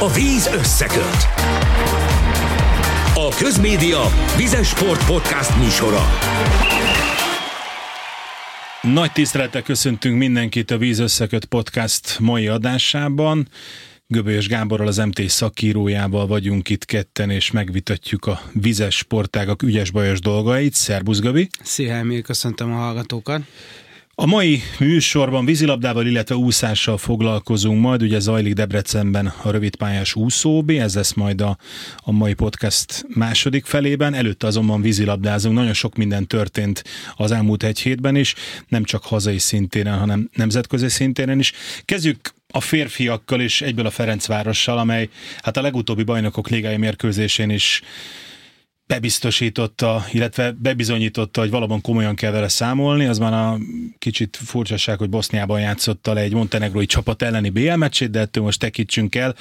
A víz összeköt. A Közmédia Vizes Sport Podcast műsora. Nagy tisztelettel köszöntünk mindenkit a Víz Összeköt Podcast mai adásában. Göbölyös Gáborral, az MT szakírójával vagyunk itt ketten, és megvitatjuk a vizes sportágak ügyes-bajos dolgait. Szerbusz, Göbi! Szia, Emil, köszöntöm a hallgatókat! A mai műsorban vízilabdával, illetve úszással foglalkozunk majd, ugye zajlik Debrecenben a rövidpályás úszóbi, ez lesz majd a, a mai podcast második felében, előtte azonban vízilabdázunk, nagyon sok minden történt az elmúlt egy hétben is, nem csak hazai szintéren, hanem nemzetközi szintéren is. Kezdjük a férfiakkal és egyből a Ferencvárossal, amely hát a legutóbbi bajnokok ligai mérkőzésén is bebiztosította, illetve bebizonyította, hogy valóban komolyan kell vele számolni. Az már a kicsit furcsaság, hogy Boszniában játszotta le egy montenegrói csapat elleni BL meccsét, de ettől most tekítsünk el.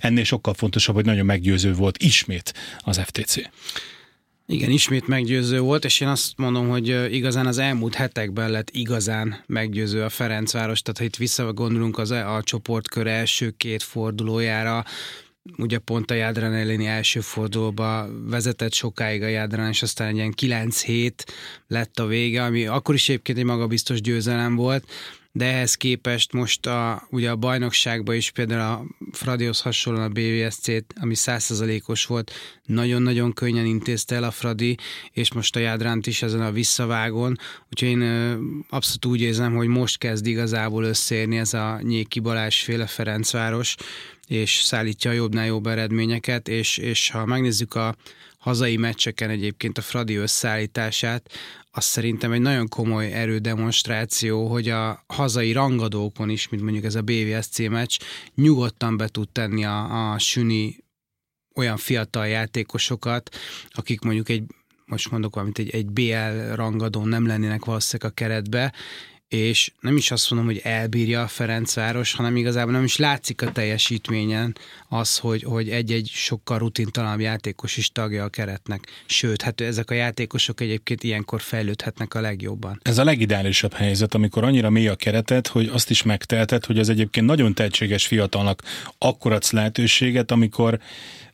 Ennél sokkal fontosabb, hogy nagyon meggyőző volt ismét az FTC. Igen, ismét meggyőző volt, és én azt mondom, hogy igazán az elmúlt hetekben lett igazán meggyőző a Ferencváros, tehát ha itt visszagondolunk az e- a csoportkör első két fordulójára, ugye pont a Jádrán elleni első fordulóba vezetett sokáig a Jádrán, és aztán egy ilyen 9 hét lett a vége, ami akkor is egyébként egy magabiztos győzelem volt, de ehhez képest most a, ugye a bajnokságban is például a Fradihoz hasonlóan a BVSC-t, ami százszerzalékos volt, nagyon-nagyon könnyen intézte el a Fradi, és most a Jádránt is ezen a visszavágon, úgyhogy én abszolút úgy érzem, hogy most kezd igazából összeérni ez a Nyéki Balázs féle Ferencváros, és szállítja a jobbnál jobb eredményeket, és, és ha megnézzük a hazai meccseken egyébként a Fradi összeállítását, az szerintem egy nagyon komoly erődemonstráció, hogy a hazai rangadókon is, mint mondjuk ez a BVSC meccs, nyugodtan be tud tenni a, a Süni olyan fiatal játékosokat, akik mondjuk egy most mondok valamit, egy, egy BL rangadón nem lennének valószínűleg a keretbe, és nem is azt mondom, hogy elbírja a Ferencváros, hanem igazából nem is látszik a teljesítményen az, hogy, hogy egy-egy sokkal rutintalanabb játékos is tagja a keretnek. Sőt, hát ezek a játékosok egyébként ilyenkor fejlődhetnek a legjobban. Ez a legideálisabb helyzet, amikor annyira mély a keretet, hogy azt is megtelted, hogy az egyébként nagyon tehetséges fiatalnak akkor adsz lehetőséget, amikor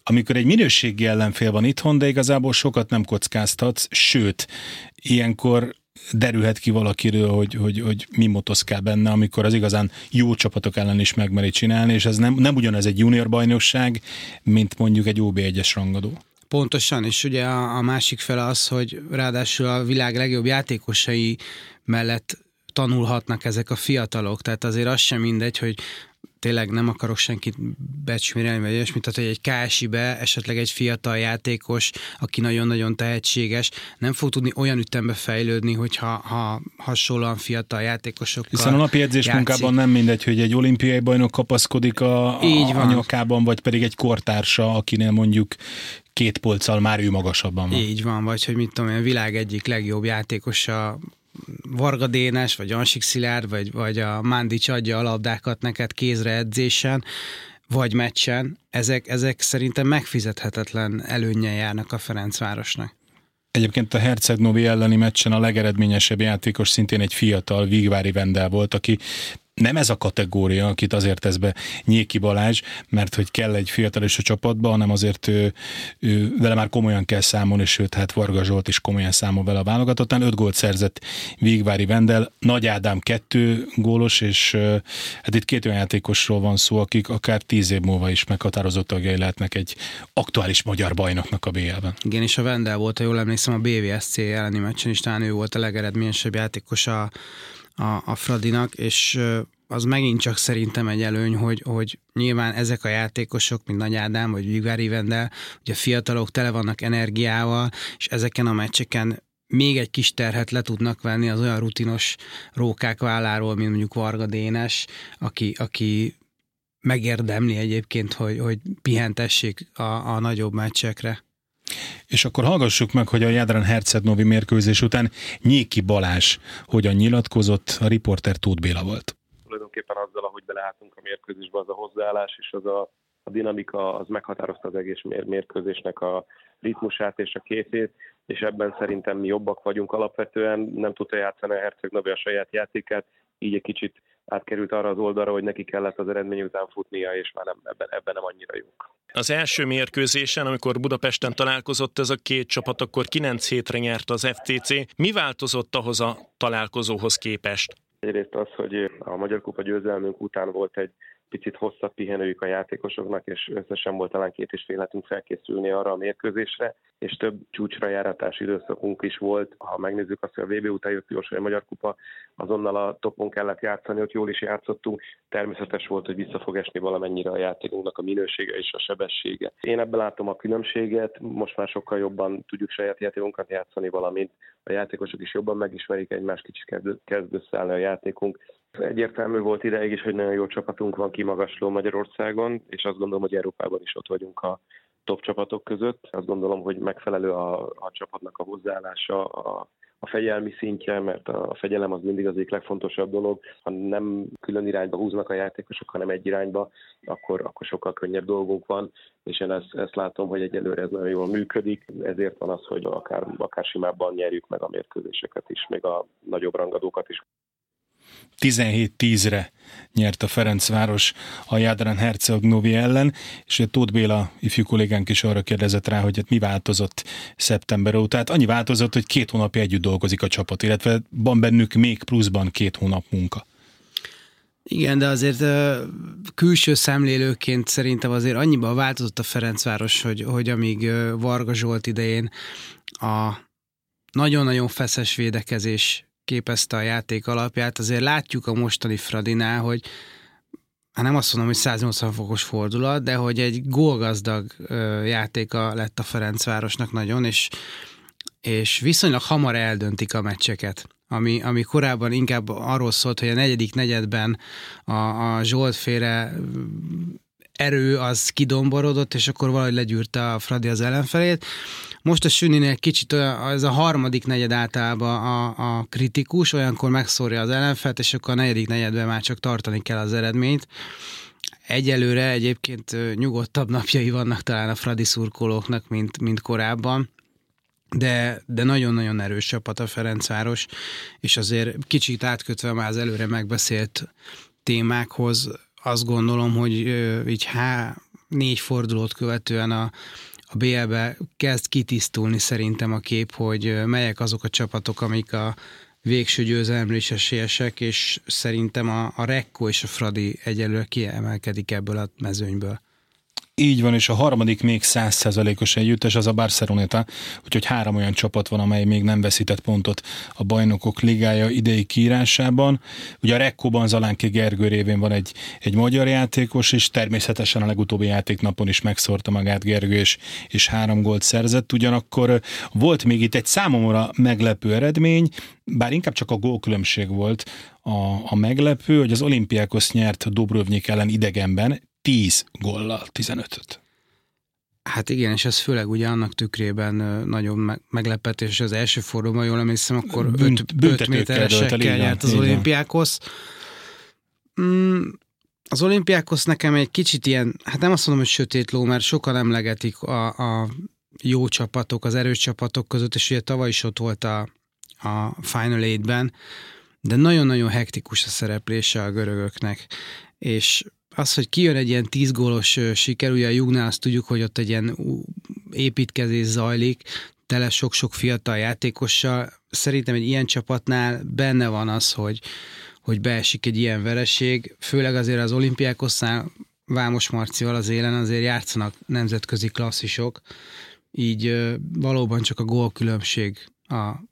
amikor egy minőségi ellenfél van itthon, de igazából sokat nem kockáztatsz, sőt, ilyenkor derülhet ki valakiről, hogy, hogy, hogy mi motoszkál benne, amikor az igazán jó csapatok ellen is megmeri csinálni, és ez nem, nem ugyanez egy junior bajnokság, mint mondjuk egy OB1-es rangadó. Pontosan, és ugye a, a másik fele az, hogy ráadásul a világ legjobb játékosai mellett tanulhatnak ezek a fiatalok, tehát azért az sem mindegy, hogy tényleg nem akarok senkit becsmérelni, vagy olyasmit, tehát hogy egy KSI-be esetleg egy fiatal játékos, aki nagyon-nagyon tehetséges, nem fog tudni olyan ütembe fejlődni, hogyha ha hasonlóan fiatal játékosokkal Hiszen a napi edzés játszik. munkában nem mindegy, hogy egy olimpiai bajnok kapaszkodik a, Így van. a nyakában, vagy pedig egy kortársa, akinél mondjuk két polccal már ő magasabban van. Így van, vagy hogy mit tudom, a világ egyik legjobb játékosa Varga Dénes, vagy Ansik Szilárd, vagy, vagy a Mándics adja a labdákat neked kézre edzésen, vagy meccsen, ezek, ezek szerintem megfizethetetlen előnye járnak a Ferencvárosnak. Egyébként a Herceg elleni meccsen a legeredményesebb játékos szintén egy fiatal Vigvári Vendel volt, aki nem ez a kategória, akit azért tesz be Nyéki Balázs, mert hogy kell egy fiatal is a csapatba, hanem azért ő, ő, vele már komolyan kell számolni, sőt, hát Varga Zsolt is komolyan számol vele a válogatottán. Öt gólt szerzett Vígvári Vendel, Nagy Ádám kettő gólos, és hát itt két olyan játékosról van szó, akik akár tíz év múlva is meghatározott tagjai lehetnek egy aktuális magyar bajnoknak a BL-ben. Igen, és a Vendel volt, ha jól emlékszem, a BVSC elleni meccsen is talán ő volt a legeredményesebb játékos a a, a Fradinak, és az megint csak szerintem egy előny, hogy, hogy nyilván ezek a játékosok, mint Nagy Ádám vagy Vigvári Vendel, ugye fiatalok tele vannak energiával, és ezeken a meccseken még egy kis terhet le tudnak venni az olyan rutinos rókák válláról, mint mondjuk Varga Dénes, aki, aki megérdemli egyébként, hogy, hogy pihentessék a, a nagyobb meccsekre. És akkor hallgassuk meg, hogy a Jádrán Hercegnovi mérkőzés után Nyéki Balázs hogyan nyilatkozott, a riporter Tóth Béla volt. Tulajdonképpen azzal, ahogy beleálltunk a mérkőzésbe, az a hozzáállás és az a, a dinamika, az meghatározta az egész mérkőzésnek a ritmusát és a képét, és ebben szerintem mi jobbak vagyunk alapvetően, nem tudta játszani a Hercegnovi a saját játékát, így egy kicsit átkerült arra az oldalra, hogy neki kellett az eredmény után futnia, és már nem, ebben, ebben nem annyira jók. Az első mérkőzésen, amikor Budapesten találkozott ez a két csapat, akkor 9 hétre nyert az FTC. Mi változott ahhoz a találkozóhoz képest? Egyrészt az, hogy a Magyar Kupa győzelmünk után volt egy picit hosszabb pihenőjük a játékosoknak, és összesen volt talán két és fél hetünk felkészülni arra a mérkőzésre, és több csúcsra járatási időszakunk is volt. Ha megnézzük azt, hogy a VB után jött a Magyar Kupa, azonnal a topon kellett játszani, ott jól is játszottunk. Természetes volt, hogy vissza fog esni valamennyire a játékunknak a minősége és a sebessége. Én ebben látom a különbséget, most már sokkal jobban tudjuk saját játékunkat játszani, valamint a játékosok is jobban megismerik egymást, kicsit kezd összeállni a játékunk Egyértelmű volt ideig is, hogy nagyon jó csapatunk van kimagasló Magyarországon, és azt gondolom, hogy Európában is ott vagyunk a top csapatok között. Azt gondolom, hogy megfelelő a, a csapatnak a hozzáállása, a, a fegyelmi szintje, mert a fegyelem az mindig az egyik legfontosabb dolog. Ha nem külön irányba húznak a játékosok, hanem egy irányba, akkor, akkor sokkal könnyebb dolgunk van, és én ezt, ezt látom, hogy egyelőre ez nagyon jól működik, ezért van az, hogy akár, akár simábban nyerjük meg a mérkőzéseket is, még a nagyobb rangadókat is. 17-10-re nyert a Ferencváros a Jádrán Herceg Novi ellen, és Tóth Béla ifjú kollégánk is arra kérdezett rá, hogy hát mi változott szeptember óta. Tehát annyi változott, hogy két hónapja együtt dolgozik a csapat, illetve van bennük még pluszban két hónap munka. Igen, de azért külső szemlélőként szerintem azért annyiban változott a Ferencváros, hogy, hogy amíg Varga Zsolt idején a nagyon-nagyon feszes védekezés képezte a játék alapját, azért látjuk a mostani Fradinál, hogy hát nem azt mondom, hogy 180 fokos fordulat, de hogy egy gólgazdag játéka lett a Ferencvárosnak nagyon, és, és viszonylag hamar eldöntik a meccseket. Ami, ami korábban inkább arról szólt, hogy a negyedik negyedben a, a Zsoltféle erő az kidomborodott, és akkor valahogy legyűrte a Fradi az ellenfelét. Most a Süninél kicsit olyan, ez a harmadik negyed általában a, a kritikus, olyankor megszórja az ellenfelt, és akkor a negyedik negyedben már csak tartani kell az eredményt. Egyelőre egyébként nyugodtabb napjai vannak talán a Fradi szurkolóknak, mint, mint korábban de, de nagyon-nagyon erős csapat a Ferencváros, és azért kicsit átkötve már az előre megbeszélt témákhoz, azt gondolom, hogy így há, négy fordulót követően a, a BL-be kezd kitisztulni szerintem a kép, hogy melyek azok a csapatok, amik a végső győzelemre is esélyesek, és szerintem a, a Rekko és a Fradi egyelőre kiemelkedik ebből a mezőnyből. Így van, és a harmadik még százszerzalékos együttes, az a Barceloneta, úgyhogy három olyan csapat van, amely még nem veszített pontot a bajnokok ligája idei kiírásában. Ugye a Rekkóban Zalánki Gergő révén van egy, egy magyar játékos, és természetesen a legutóbbi játéknapon is megszórta magát Gergő, és, és három gólt szerzett. Ugyanakkor volt még itt egy számomra meglepő eredmény, bár inkább csak a gólkülönbség volt a, a meglepő, hogy az olimpiákos nyert Dobrovnyik ellen idegenben, 10 gollal 15-öt. Hát igen, és ez főleg ugye annak tükrében nagyon meglepetés, az első fordulóban jól emlékszem, akkor Bünt, 5 méteresekkel nyert az olimpiákhoz. Mm, az olimpiákhoz nekem egy kicsit ilyen, hát nem azt mondom, hogy sötét ló, mert sokan emlegetik a, a jó csapatok, az erős csapatok között, és ugye tavaly is ott volt a, a Final Eight-ben, de nagyon-nagyon hektikus a szereplése a görögöknek, és az, hogy kijön egy ilyen tíz gólos siker, ugye a Jugnál azt tudjuk, hogy ott egy ilyen építkezés zajlik, tele sok-sok fiatal játékossal. Szerintem egy ilyen csapatnál benne van az, hogy, hogy beesik egy ilyen vereség, főleg azért az olimpiákosztál Vámos Marcival az élen azért játszanak nemzetközi klasszisok, így valóban csak a gólkülönbség a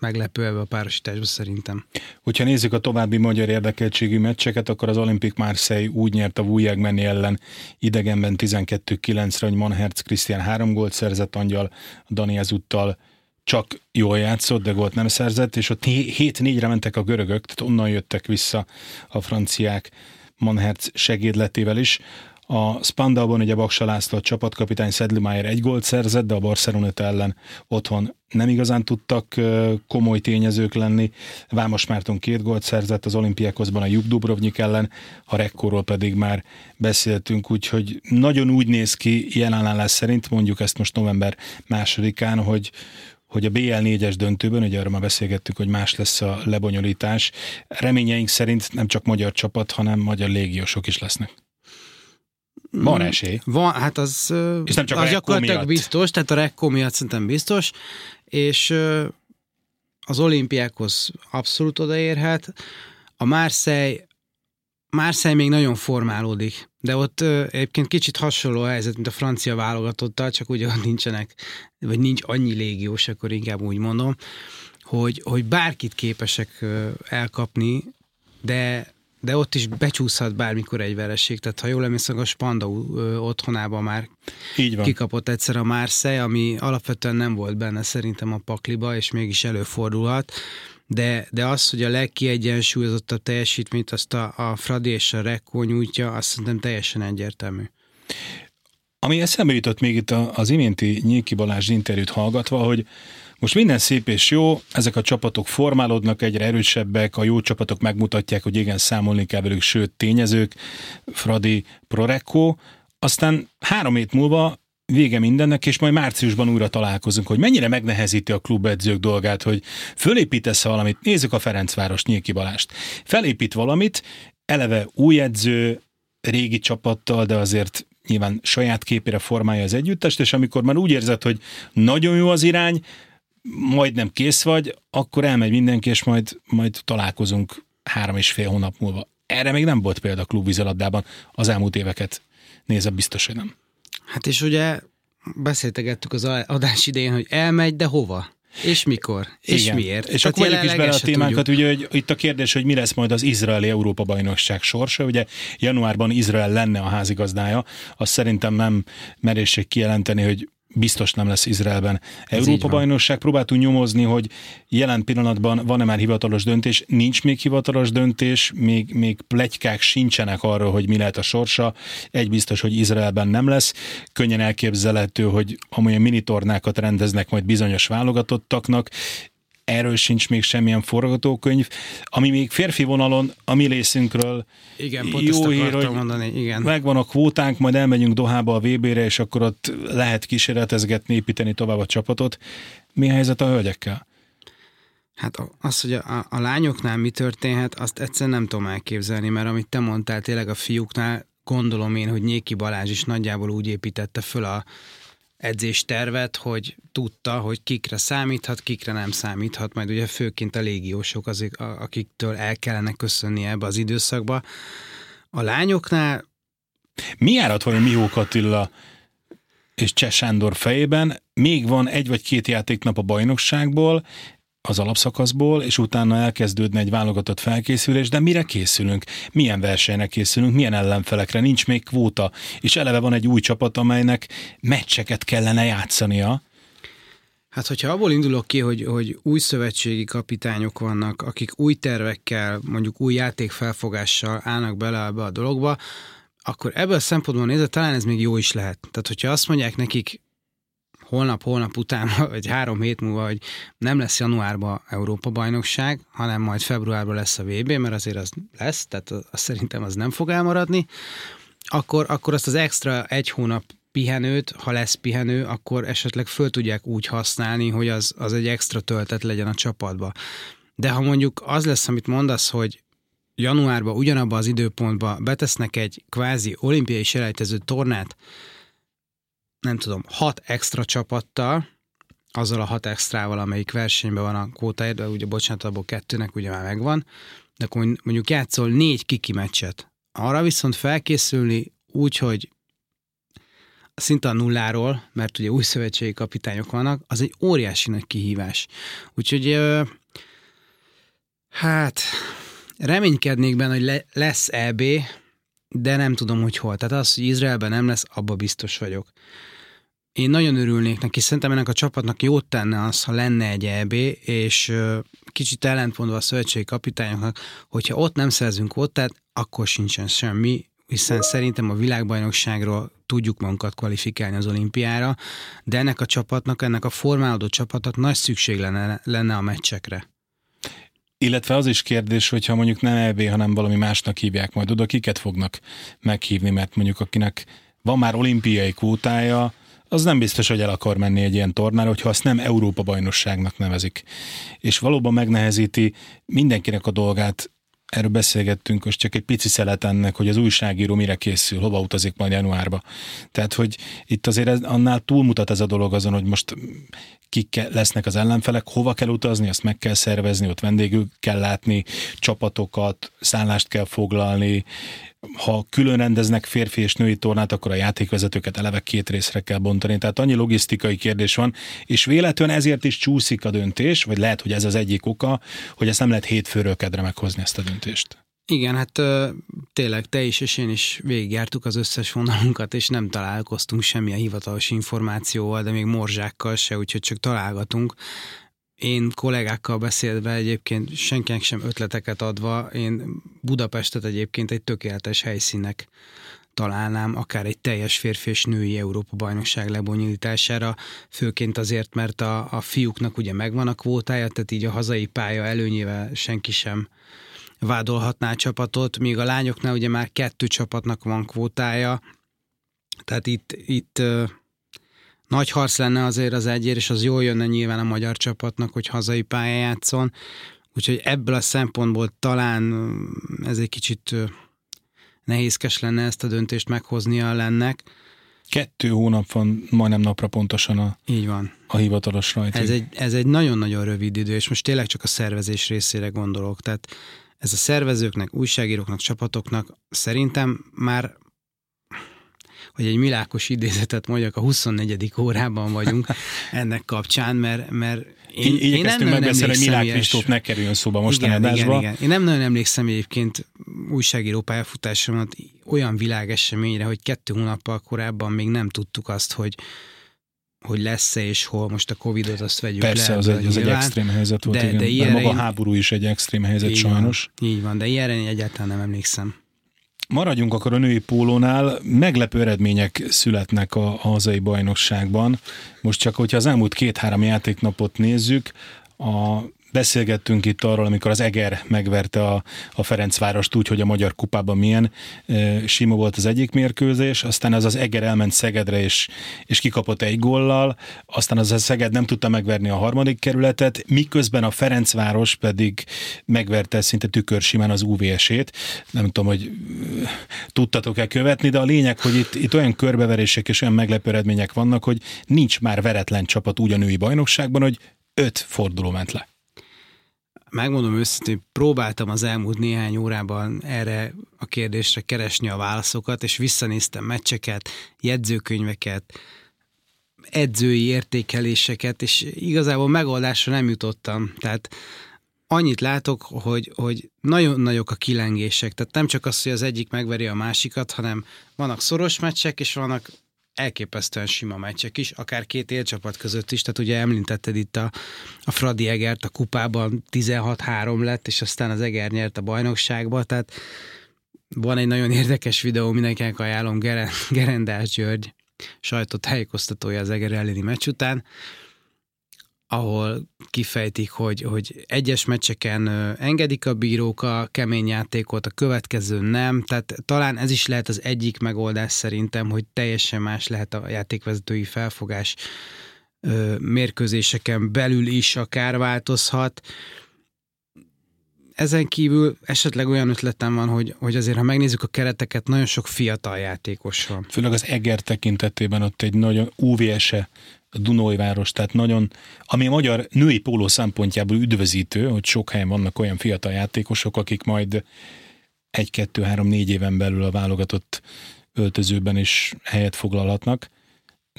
meglepő ebbe a párosításba szerintem. Hogyha nézzük a további magyar érdekeltségű meccseket, akkor az Olimpik Marseille úgy nyert a Menni ellen idegenben 12-9-re, hogy Manherz Krisztián három gólt szerzett, Angyal Dani ezúttal csak jól játszott, de gólt nem szerzett, és ott 7-4-re mentek a görögök, tehát onnan jöttek vissza a franciák Manherz segédletével is. A Spandauban ugye Baksa László csapatkapitány Sedlimeyer egy gólt szerzett, de a Barceloneta ellen otthon nem igazán tudtak komoly tényezők lenni. Vámos Márton két gólt szerzett az olimpiákozban a Juk ellen, a Rekkóról pedig már beszéltünk, úgyhogy nagyon úgy néz ki jelenállás szerint, mondjuk ezt most november másodikán, hogy hogy a BL 4-es döntőben, ugye arra már beszélgettük, hogy más lesz a lebonyolítás, reményeink szerint nem csak magyar csapat, hanem magyar légiósok is lesznek. Van esély. Van, hát az, és nem csak az gyakorlatilag miatt. biztos, tehát a Rekko miatt szerintem biztos, és az olimpiákhoz abszolút odaérhet. A Marseille, Marseille még nagyon formálódik, de ott egyébként kicsit hasonló a helyzet, mint a francia válogatottal, csak ugye ott nincsenek, vagy nincs annyi légiós, akkor inkább úgy mondom, hogy, hogy bárkit képesek elkapni, de de ott is becsúszhat bármikor egy vereség. Tehát ha jól emlékszem, a Spandau otthonában már Így van. kikapott egyszer a Marseille, ami alapvetően nem volt benne szerintem a pakliba, és mégis előfordulhat. De, de az, hogy a legkiegyensúlyozottabb teljesítményt azt a, a Fradi és a Rekko nyújtja, azt szerintem teljesen egyértelmű. Ami eszembe jutott még itt az iménti Nyíki Balázs interjút hallgatva, hogy most minden szép és jó, ezek a csapatok formálódnak, egyre erősebbek, a jó csapatok megmutatják, hogy igen, számolni kell velük, sőt, tényezők, Fradi, Prorecco, aztán három hét múlva vége mindennek, és majd márciusban újra találkozunk, hogy mennyire megnehezíti a klubedzők dolgát, hogy fölépítesz valamit, nézzük a Ferencváros Nyíki Balást, felépít valamit, eleve új edző, régi csapattal, de azért nyilván saját képére formálja az együttest, és amikor már úgy érzed, hogy nagyon jó az irány, majdnem kész vagy, akkor elmegy mindenki, és majd, majd találkozunk három és fél hónap múlva. Erre még nem volt példa a klubvízilabdában az elmúlt éveket nézve biztos, hogy nem. Hát és ugye beszéltegettük az adás idején, hogy elmegy, de hova? És mikor? És Igen. miért? És akkor vegyük is bele a témánkat, ugye, hogy itt a kérdés, hogy mi lesz majd az izraeli Európa-bajnokság sorsa. Ugye januárban Izrael lenne a házigazdája, azt szerintem nem merészség kijelenteni, hogy biztos nem lesz Izraelben Európa-bajnokság. Próbáltunk nyomozni, hogy jelen pillanatban van-e már hivatalos döntés. Nincs még hivatalos döntés, még, még plegykák sincsenek arról, hogy mi lehet a sorsa. Egy biztos, hogy Izraelben nem lesz. Könnyen elképzelhető, hogy amolyan minitornákat rendeznek majd bizonyos válogatottaknak, erről sincs még semmilyen forgatókönyv, ami még férfi vonalon a mi részünkről igen, pont jó hír, hogy mondani, igen. megvan a kvótánk, majd elmegyünk Dohába a VB-re, és akkor ott lehet kísérletezgetni, építeni tovább a csapatot. Mi a helyzet a hölgyekkel? Hát az, hogy a, a lányoknál mi történhet, azt egyszerűen nem tudom elképzelni, mert amit te mondtál, tényleg a fiúknál gondolom én, hogy Nyéki Balázs is nagyjából úgy építette föl a edzéstervet, hogy tudta, hogy kikre számíthat, kikre nem számíthat, majd ugye főként a légiósok, azok, akiktől el kellene köszönni ebbe az időszakba. A lányoknál... Mi járat vajon Mihó Attila és Cseh Sándor fejében? Még van egy vagy két játéknap a bajnokságból, az alapszakaszból, és utána elkezdődne egy válogatott felkészülés, de mire készülünk? Milyen versenyre készülünk? Milyen ellenfelekre? Nincs még kvóta, és eleve van egy új csapat, amelynek meccseket kellene játszania. Hát, hogyha abból indulok ki, hogy, hogy új szövetségi kapitányok vannak, akik új tervekkel, mondjuk új játékfelfogással állnak bele ebbe a dologba, akkor ebből a szempontból nézve talán ez még jó is lehet. Tehát, hogyha azt mondják nekik holnap, holnap után, vagy három hét múlva, hogy nem lesz januárban Európa-bajnokság, hanem majd februárban lesz a VB, mert azért az lesz, tehát az, szerintem az nem fog elmaradni, akkor, akkor azt az extra egy hónap pihenőt, ha lesz pihenő, akkor esetleg föl tudják úgy használni, hogy az, az egy extra töltet legyen a csapatba. De ha mondjuk az lesz, amit mondasz, hogy januárban ugyanabba az időpontba betesznek egy kvázi olimpiai selejtező tornát, nem tudom, hat extra csapattal, azzal a hat extrával, amelyik versenyben van a kvótáért, de ugye bocsánat, abból kettőnek ugye már megvan, de akkor mondjuk játszol négy kiki meccset. Arra viszont felkészülni úgy, hogy szinte a nulláról, mert ugye új szövetségi kapitányok vannak, az egy óriási nagy kihívás. Úgyhogy hát reménykednék benne, hogy le, lesz EB, de nem tudom, hogy hol. Tehát az, hogy Izraelben nem lesz, abba biztos vagyok. Én nagyon örülnék neki, szerintem ennek a csapatnak jót tenne az, ha lenne egy EB, és kicsit ellentmondva a szövetségi kapitányoknak, hogyha ott nem szerzünk ott, tehát akkor sincsen semmi, hiszen szerintem a világbajnokságról tudjuk magunkat kvalifikálni az olimpiára, de ennek a csapatnak, ennek a formálódó csapatnak nagy szükség lenne, lenne a meccsekre. Illetve az is kérdés, hogyha mondjuk nem EB, hanem valami másnak hívják majd oda, kiket fognak meghívni, mert mondjuk akinek van már olimpiai kvótája, az nem biztos, hogy el akar menni egy ilyen tornára, hogyha azt nem Európa bajnokságnak nevezik. És valóban megnehezíti mindenkinek a dolgát erről beszélgettünk, most csak egy pici szelet ennek, hogy az újságíró mire készül, hova utazik majd januárba. Tehát, hogy itt azért ez, annál túlmutat ez a dolog azon, hogy most kik lesznek az ellenfelek, hova kell utazni, azt meg kell szervezni, ott vendégül kell látni, csapatokat, szállást kell foglalni, ha külön rendeznek férfi és női tornát, akkor a játékvezetőket eleve két részre kell bontani. Tehát annyi logisztikai kérdés van, és véletlenül ezért is csúszik a döntés, vagy lehet, hogy ez az egyik oka, hogy ezt nem lehet hétfőről kedre meghozni ezt a döntést. Igen, hát tényleg te is és én is végigjártuk az összes vonalunkat, és nem találkoztunk semmilyen hivatalos információval, de még morzsákkal se, úgyhogy csak találgatunk. Én kollégákkal beszélve egyébként senkinek sem ötleteket adva, én Budapestet egyébként egy tökéletes helyszínek találnám, akár egy teljes férfi és női Európa bajnokság lebonyolítására, főként azért, mert a, a fiúknak ugye megvan a kvótája, tehát így a hazai pálya előnyével senki sem vádolhatná a csapatot, míg a lányoknál ugye már kettő csapatnak van kvótája, tehát itt, itt nagy harc lenne azért az egyért, és az jól jönne nyilván a magyar csapatnak, hogy hazai pályán játszon. Úgyhogy ebből a szempontból talán ez egy kicsit nehézkes lenne ezt a döntést meghoznia lennek. Kettő hónap van majdnem napra pontosan a, Így van. a hivatalos rajta. Ez egy, ez egy nagyon-nagyon rövid idő, és most tényleg csak a szervezés részére gondolok. Tehát ez a szervezőknek, újságíróknak, csapatoknak szerintem már hogy egy milákos idézetet mondjak, a 24. órában vagyunk ennek kapcsán, mert, mert én, Így, én nem megbeszélni, hogy Milák Kristóf ne kerüljön szóba most igen, a igen, igen. Én nem nagyon emlékszem egyébként újságíró pályafutásomat olyan világeseményre, hogy kettő hónappal korábban még nem tudtuk azt, hogy hogy lesz-e és hol most a Covid-ot azt vegyük Persze, le. az egy, az egy extrém helyzet volt, de, igen. De, de maga a háború is egy extrém helyzet, így sajnos. Van, így van, de ilyenre én egyáltalán nem emlékszem. Maradjunk akkor a női pólónál. Meglepő eredmények születnek a, hazai bajnokságban. Most csak, hogyha az elmúlt két-három játéknapot nézzük, a beszélgettünk itt arról, amikor az Eger megverte a, a Ferencvárost úgy, hogy a Magyar Kupában milyen e, sima volt az egyik mérkőzés, aztán az az Eger elment Szegedre és, és kikapott egy gollal, aztán az a Szeged nem tudta megverni a harmadik kerületet, miközben a Ferencváros pedig megverte szinte tükörsimán az UVS-ét. Nem tudom, hogy tudtatok-e követni, de a lényeg, hogy itt, itt olyan körbeverések és olyan meglepő eredmények vannak, hogy nincs már veretlen csapat úgy a női bajnokságban, hogy öt forduló ment le megmondom őszintén, próbáltam az elmúlt néhány órában erre a kérdésre keresni a válaszokat, és visszanéztem meccseket, jegyzőkönyveket, edzői értékeléseket, és igazából megoldásra nem jutottam. Tehát annyit látok, hogy, hogy nagyon nagyok a kilengések. Tehát nem csak az, hogy az egyik megveri a másikat, hanem vannak szoros meccsek, és vannak elképesztően sima meccsek is, akár két élcsapat között is, tehát ugye említetted itt a, a Fradi Egert a kupában 16-3 lett, és aztán az Eger nyert a bajnokságba, tehát van egy nagyon érdekes videó, mindenkinek ajánlom, Gerendás György sajtott tájékoztatója az Eger elleni meccs után, ahol kifejtik, hogy, hogy egyes meccseken engedik a bírók a kemény játékot, a következő nem, tehát talán ez is lehet az egyik megoldás szerintem, hogy teljesen más lehet a játékvezetői felfogás mérkőzéseken belül is akár változhat. Ezen kívül esetleg olyan ötletem van, hogy, hogy azért, ha megnézzük a kereteket, nagyon sok fiatal játékos van. Főleg az Eger tekintetében ott egy nagyon UVS-e a város, tehát nagyon, ami a magyar női póló szempontjából üdvözítő, hogy sok helyen vannak olyan fiatal játékosok, akik majd egy, kettő, három, négy éven belül a válogatott öltözőben is helyet foglalhatnak,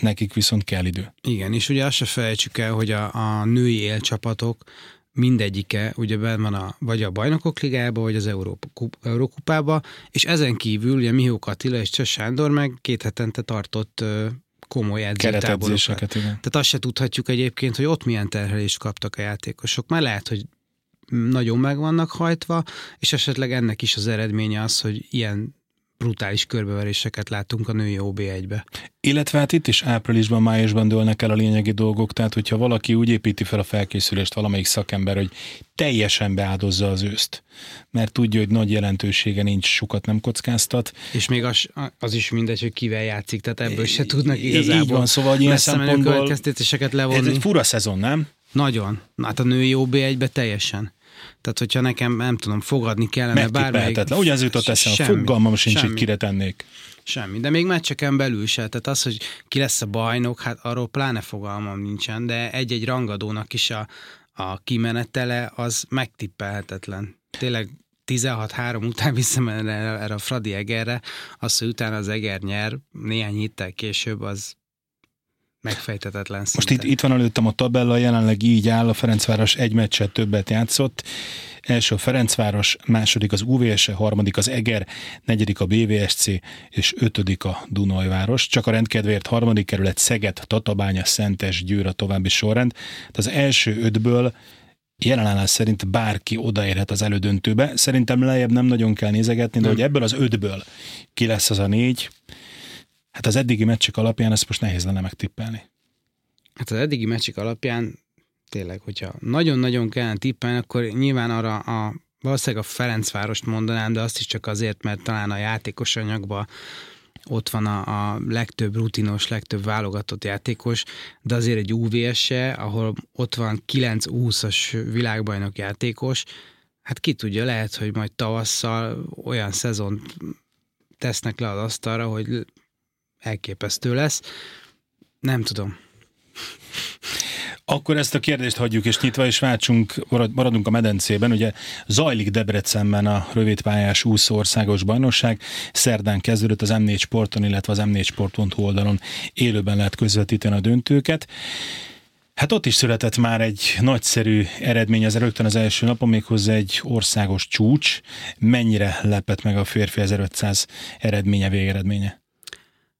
nekik viszont kell idő. Igen, és ugye azt se felejtsük el, hogy a, a női élcsapatok mindegyike ugye benn van a, vagy a Bajnokok Ligába, vagy az Európa, Eurókupába, és ezen kívül ugye Mihó Attila és Cseh Sándor meg két hetente tartott komoly edzőtáborokat. Tehát azt se tudhatjuk egyébként, hogy ott milyen terhelést kaptak a játékosok. Már lehet, hogy nagyon meg vannak hajtva, és esetleg ennek is az eredménye az, hogy ilyen brutális körbeveréseket látunk a női OB1-be. Illetve hát itt is áprilisban, májusban dőlnek el a lényegi dolgok, tehát hogyha valaki úgy építi fel a felkészülést valamelyik szakember, hogy teljesen beáldozza az őszt, mert tudja, hogy nagy jelentősége nincs, sokat nem kockáztat. És még az, az is mindegy, hogy kivel játszik, tehát ebből se tudnak igazából Így van, szóval ilyen szempontból következtetéseket levonni. Ez egy fura szezon, nem? Nagyon. Hát a női OB1-be teljesen. Tehát, hogyha nekem, nem tudom, fogadni kellene bármelyik... Ugyanaz jutott eszembe, fogalmam sincs, hogy kire tennék. Semmi, de még meccseken belül se. Tehát az, hogy ki lesz a bajnok, hát arról pláne fogalmam nincsen, de egy-egy rangadónak is a, a kimenetele az megtippelhetetlen. Tényleg 16-3 után visszamenve erre a Fradi Egerre, az, hogy utána az Eger nyer, néhány héttel később, az megfejtetetlen szinte. Most itt, itt van előttem a tabella, jelenleg így áll, a Ferencváros egy meccset többet játszott, első a Ferencváros, második az UVS, harmadik az Eger, negyedik a BVSC, és ötödik a Dunajváros. Csak a rendkedvéért harmadik kerület Szeged, Tatabánya, Szentes, Győr a további sorrend. De az első ötből jelenállás szerint bárki odaérhet az elődöntőbe. Szerintem lejjebb nem nagyon kell nézegetni, de nem. hogy ebből az ötből ki lesz az a négy, hát az eddigi meccsek alapján ezt most nehéz lenne megtippelni. Hát az eddigi meccsek alapján tényleg, hogyha nagyon-nagyon kellene tippelni, akkor nyilván arra a valószínűleg a Ferencvárost mondanám, de azt is csak azért, mert talán a játékos anyagban ott van a, a legtöbb rutinos, legtöbb válogatott játékos, de azért egy UVS-e, ahol ott van 9-20-as világbajnok játékos, hát ki tudja, lehet, hogy majd tavasszal olyan szezon tesznek le az asztalra, hogy elképesztő lesz. Nem tudom. Akkor ezt a kérdést hagyjuk és nyitva, és váltsunk, maradunk a medencében. Ugye zajlik Debrecenben a rövidpályás úszó országos bajnokság. Szerdán kezdődött az M4 Sporton, illetve az m4sport.hu oldalon élőben lehet közvetíteni a döntőket. Hát ott is született már egy nagyszerű eredmény, az rögtön az első napon, méghozzá egy országos csúcs. Mennyire lepett meg a férfi 1500 eredménye, végeredménye?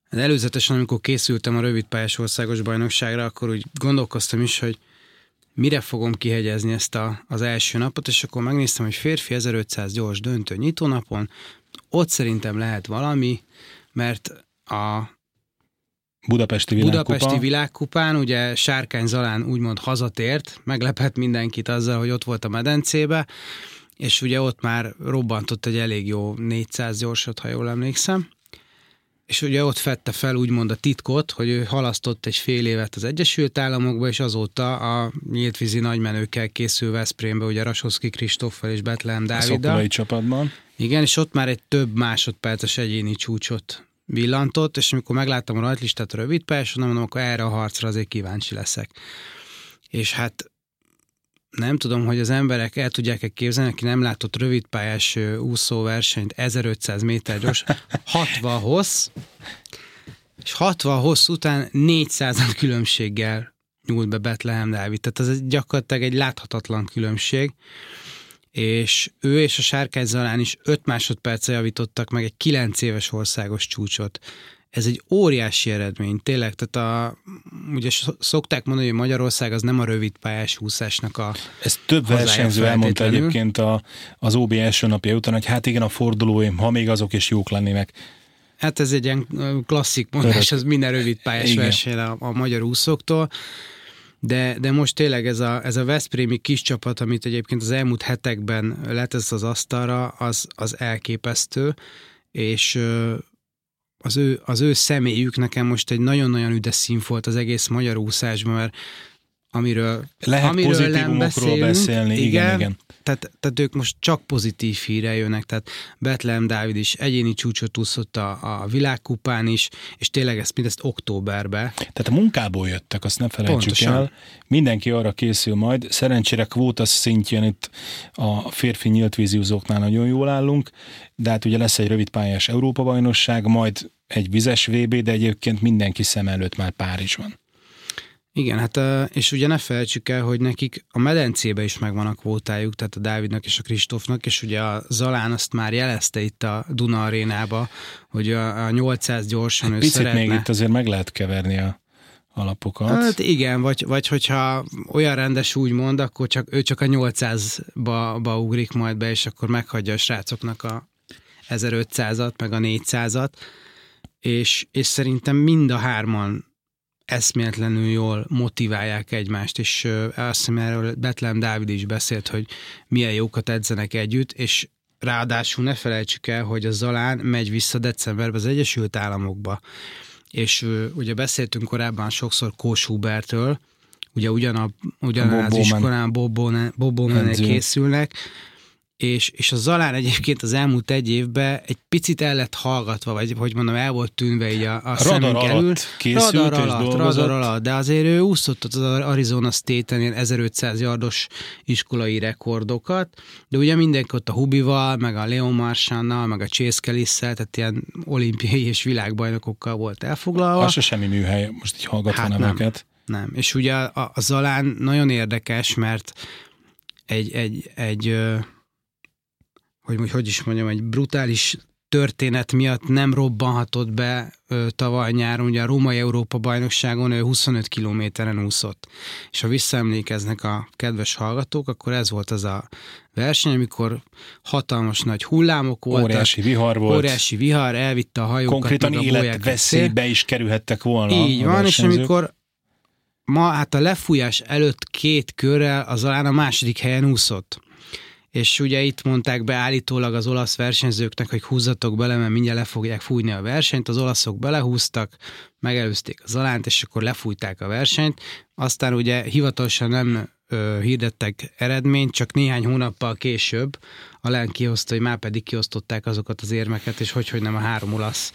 Hát előzetesen, amikor készültem a rövidpályás országos bajnokságra, akkor úgy gondolkoztam is, hogy mire fogom kihegyezni ezt a, az első napot, és akkor megnéztem, hogy férfi 1500 gyors döntő nyitónapon, ott szerintem lehet valami, mert a Budapesti világkupa. Budapesti világkupán, ugye Sárkány Zalán úgymond hazatért, meglepett mindenkit azzal, hogy ott volt a medencébe, és ugye ott már robbantott egy elég jó 400 gyorsot, ha jól emlékszem és ugye ott fette fel úgymond a titkot, hogy ő halasztott egy fél évet az Egyesült Államokba, és azóta a nyíltvízi nagymenőkkel készül Veszprémbe, ugye Rasoszki Kristóffal és Betlehem Dáviddal. A csapatban. Igen, és ott már egy több másodperces egyéni csúcsot villantott, és amikor megláttam a rajtlistát a rövid pályáson, mondom, akkor erre a harcra azért kíváncsi leszek. És hát nem tudom, hogy az emberek el tudják-e képzelni, aki nem látott rövidpályás úszóversenyt, 1500 méter gyors, 60 hossz, és 60 hossz után 400 különbséggel nyúlt be Betlehem Dávid. Tehát ez gyakorlatilag egy láthatatlan különbség és ő és a Sárkány Zalán is 5 másodperce javítottak meg egy 9 éves országos csúcsot ez egy óriási eredmény, tényleg, tehát a, ugye szokták mondani, hogy Magyarország az nem a rövid pályás húszásnak a Ez több versenyző elmondta egyébként a, az OB első napja után, hogy hát igen, a fordulóim, ha még azok is jók lennének. Hát ez egy ilyen klasszik mondás, az minden rövid pályás verseny a, a magyar úszóktól. De, de most tényleg ez a, ez a Veszprémi kis csapat, amit egyébként az elmúlt hetekben letesz az asztalra, az, az elképesztő, és az ő, az ő személyük nekem most egy nagyon-nagyon üdes szín volt az egész magyar úszásban, mert amiről, Lehet amiről nem beszélünk, beszélni, igen, igen, igen. Tehát, tehát ők most csak pozitív híre jönnek, tehát Betlehem Dávid is egyéni csúcsot úszott a, a világkupán is, és tényleg ezt mindezt októberbe. Tehát a munkából jöttek, azt ne felejtsük Pontosan. el. Mindenki arra készül majd. Szerencsére kvóta szintjén itt a férfi nyíltvíziúzóknál nagyon jól állunk, de hát ugye lesz egy rövid pályás Európa-bajnosság, majd egy vizes VB, de egyébként mindenki szem előtt már Párizs van. Igen, hát és ugye ne felejtsük el, hogy nekik a medencébe is megvan a kvótájuk, tehát a Dávidnak és a Kristófnak, és ugye a Zalán azt már jelezte itt a Duna arénába, hogy a, a 800 gyorsan hát ő picit szeretne. még itt azért meg lehet keverni a alapokat. Hát igen, vagy, vagy hogyha olyan rendes úgy mond, akkor csak, ő csak a 800-ba ugrik majd be, és akkor meghagyja a srácoknak a 1500-at, meg a 400-at és, és szerintem mind a hárman eszméletlenül jól motiválják egymást, és azt hiszem erről Betlem Dávid is beszélt, hogy milyen jókat edzenek együtt, és ráadásul ne felejtsük el, hogy a Zalán megy vissza decemberbe az Egyesült Államokba, és ugye beszéltünk korábban sokszor Kós Hubertről, ugye ugyan a, ugyanaz iskolán Bobómen készülnek, és, és a Zalán egyébként az elmúlt egy évben egy picit el lett hallgatva, vagy hogy mondom, el volt tűnve így a, a radar alatt készült radar és alatt, radar alatt, de azért ő úszott az Arizona State-en ilyen 1500 yardos iskolai rekordokat, de ugye mindenki ott a Hubival, meg a Leon Marsannal, meg a Chase kelly tehát ilyen olimpiai és világbajnokokkal volt elfoglalva. Az se semmi műhely, most így hallgatva hát. Nem, nem. És ugye a, a Zalán nagyon érdekes, mert egy, egy, egy hogy hogy is mondjam, egy brutális történet miatt nem robbanhatott be ö, tavaly nyáron, ugye a Római Európa bajnokságon ő 25 kilométeren úszott. És ha visszaemlékeznek a kedves hallgatók, akkor ez volt az a verseny, amikor hatalmas nagy hullámok voltak. Óriási vihar volt. Óriási vihar, elvitte a hajókat. Konkrétan életveszélybe is kerülhettek volna. Így van, és amikor ma hát a lefújás előtt két körrel az alán a második helyen úszott és ugye itt mondták be állítólag az olasz versenyzőknek, hogy húzzatok bele, mert mindjárt le fogják fújni a versenyt, az olaszok belehúztak, megelőzték az alánt, és akkor lefújták a versenyt, aztán ugye hivatalosan nem ö, hirdettek eredményt, csak néhány hónappal később a len kihozta, hogy már pedig kiosztották azokat az érmeket, és hogy, hogy nem a három olasz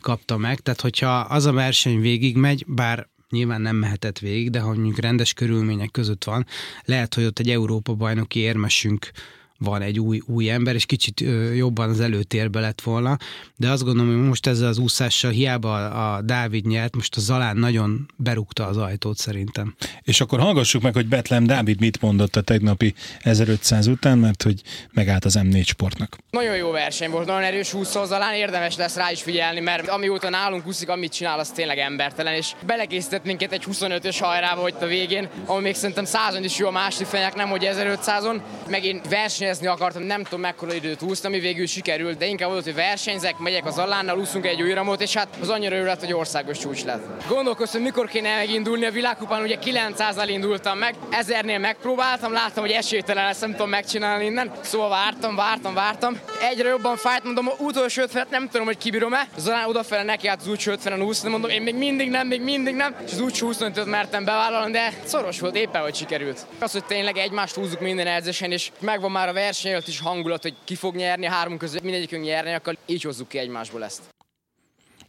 kapta meg. Tehát, hogyha az a verseny végigmegy, bár nyilván nem mehetett végig, de ha mondjuk rendes körülmények között van, lehet, hogy ott egy Európa bajnoki érmesünk van egy új, új ember, és kicsit jobban az előtérbe lett volna, de azt gondolom, hogy most ezzel az úszással hiába a, a Dávid nyert, most a Zalán nagyon berúgta az ajtót szerintem. És akkor hallgassuk meg, hogy Betlem Dávid mit mondott a tegnapi 1500 után, mert hogy megállt az M4 sportnak. Nagyon jó verseny volt, nagyon erős húszó Zalán, érdemes lesz rá is figyelni, mert amióta nálunk úszik, amit csinál, az tényleg embertelen, és belekészített minket egy 25-ös hajrába, hogy a végén, ami még szerintem 100 is jó a másik fenyek, nem hogy 1500-on, megint verseny versenyezni akartam, nem tudom mekkora időt úsztam, ami végül sikerült, de inkább volt, hogy versenyzek, megyek az Allánnal, úszunk egy új ramot, és hát az annyira örült, hogy országos csúcs lett. Gondolkoztam, mikor kéne megindulni a világkupán, ugye 900-al indultam meg, ezernél megpróbáltam, láttam, hogy esélytelen lesz, nem tudom megcsinálni innen, szóval vártam, vártam, vártam. Egyre jobban fájt, mondom, utolsó 50 nem tudom, hogy kibírom-e. Zalán odafele neki át az útsó 50-en úszni, mondom, én még mindig nem, még mindig nem, és az útsó 25 mertem bevállalni, de szoros volt, éppen hogy sikerült. Az, hogy tényleg egymást húzzuk minden edzésen, és megvan már a verseny előtt is hangulat, hogy ki fog nyerni, három között mindegyikünk nyerni, akkor így hozzuk ki egymásból ezt.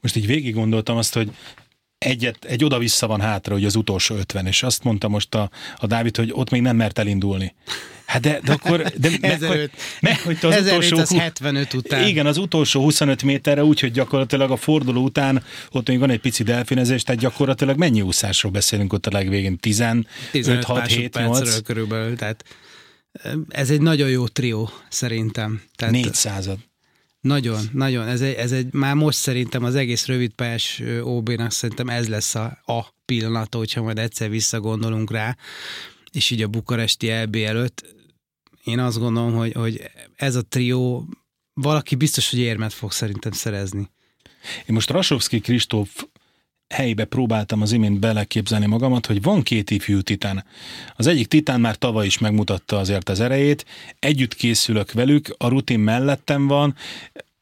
Most így végig gondoltam azt, hogy egyet, egy oda-vissza van hátra, hogy az utolsó 50, és azt mondta most a, a Dávid, hogy ott még nem mert elindulni. Hát de, de akkor... De meghagy, meghagyta az 1775 utolsó, után. Igen, az utolsó 25 méterre úgy, hogy gyakorlatilag a forduló után ott még van egy pici delfinezés, tehát gyakorlatilag mennyi úszásról beszélünk ott a legvégén? 15, 6, 7, 8? körülbelül, tehát ez egy nagyon jó trió, szerintem. Tehát 400 Nagyon, nagyon. Ez egy, ez egy, már most szerintem az egész rövidpályás OB-nak szerintem ez lesz a, a pillanata, hogyha majd egyszer visszagondolunk rá, és így a bukaresti LB előtt én azt gondolom, hogy, hogy ez a trió valaki biztos, hogy érmet fog szerintem szerezni. Én most Rasovski Kristóf helybe próbáltam az imént beleképzelni magamat, hogy van két ifjú titán. Az egyik titán már tavaly is megmutatta azért az erejét, együtt készülök velük, a rutin mellettem van,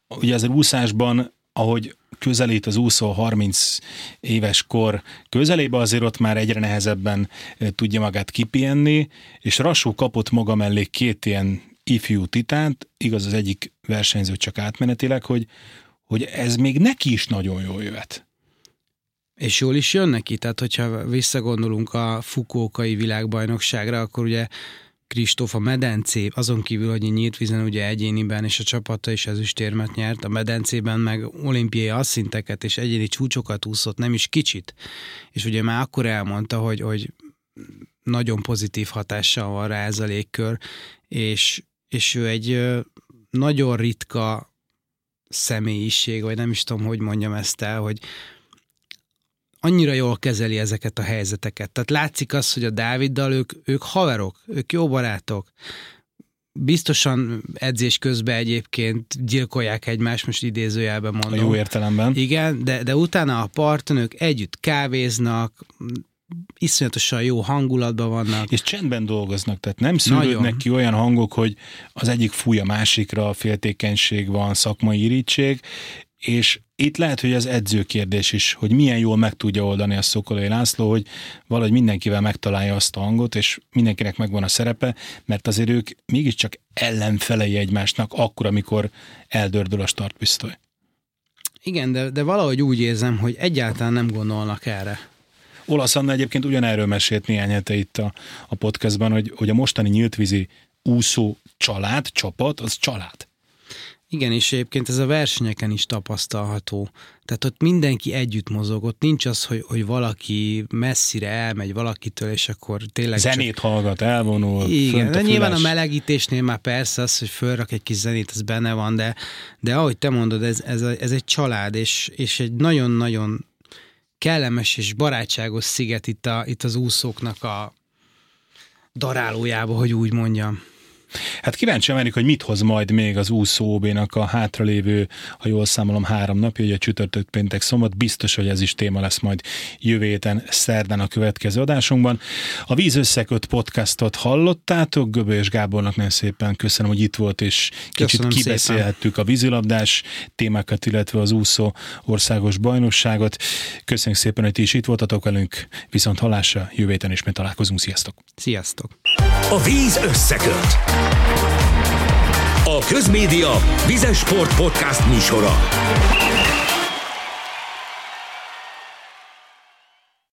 ugye az úszásban, ahogy közelít az úszó 30 éves kor közelébe, azért ott már egyre nehezebben eh, tudja magát kipienni, és Rasó kapott maga mellé két ilyen ifjú titánt, igaz az egyik versenyző csak átmenetileg, hogy, hogy ez még neki is nagyon jól jöhet. És jól is jön neki, tehát hogyha visszagondolunk a Fukókai világbajnokságra, akkor ugye Kristóf a medencé, azon kívül, hogy nyílt vízen ugye egyéniben és a csapata is ezüstérmet nyert, a medencében meg olimpiai asszinteket és egyéni csúcsokat úszott, nem is kicsit. És ugye már akkor elmondta, hogy, hogy nagyon pozitív hatással van rá ez a légkör, és, és ő egy nagyon ritka személyiség, vagy nem is tudom, hogy mondjam ezt el, hogy, annyira jól kezeli ezeket a helyzeteket. Tehát látszik az, hogy a Dáviddal ők, ők haverok, ők jó barátok. biztosan edzés közben egyébként gyilkolják egymást, most idézőjelben mondom. A jó értelemben. Igen, de, de utána a parton ők együtt kávéznak, iszonyatosan jó hangulatban vannak. És csendben dolgoznak, tehát nem szűrődnek ki olyan hangok, hogy az egyik fúj a másikra, féltékenység van, szakmai irítség, és itt lehet, hogy az edző kérdés is, hogy milyen jól meg tudja oldani a Szokolai László, hogy valahogy mindenkivel megtalálja azt a hangot, és mindenkinek megvan a szerepe, mert azért ők mégiscsak ellenfelei egymásnak akkor, amikor eldördül a startpisztoly. Igen, de, de valahogy úgy érzem, hogy egyáltalán nem gondolnak erre. Olasz Anna egyébként ugyanerről mesélt néhány hete itt a, a podcastban, hogy, hogy a mostani nyíltvízi úszó család, csapat, az család. Igen, és egyébként ez a versenyeken is tapasztalható. Tehát ott mindenki együtt mozog, ott nincs az, hogy, hogy valaki messzire elmegy valakitől, és akkor tényleg Zenét csak... hallgat, elvonul. Igen, de nyilván a melegítésnél már persze az, hogy fölrak egy kis zenét, az benne van, de, de ahogy te mondod, ez, ez, a, ez egy család, és, és egy nagyon-nagyon kellemes és barátságos sziget itt, a, itt az úszóknak a darálójába, hogy úgy mondjam. Hát kíváncsi lennék, hogy mit hoz majd még az úszó nak a hátralévő, ha jól számolom, három napja, ugye csütörtök, péntek, szombat. Biztos, hogy ez is téma lesz majd jövő héten, szerdán a következő adásunkban. A Víz Összeköt podcastot hallottátok, Göbö és Gábornak nagyon szépen köszönöm, hogy itt volt, és kicsit köszönöm kibeszélhettük szépen. a vízilabdás témákat, illetve az úszó országos bajnokságot. Köszönjük szépen, hogy ti is itt voltatok velünk, viszont halásra jövő héten ismét találkozunk. Sziasztok! Sziasztok! A víz összeköt! A Közmédia Vizes Sport Podcast műsora.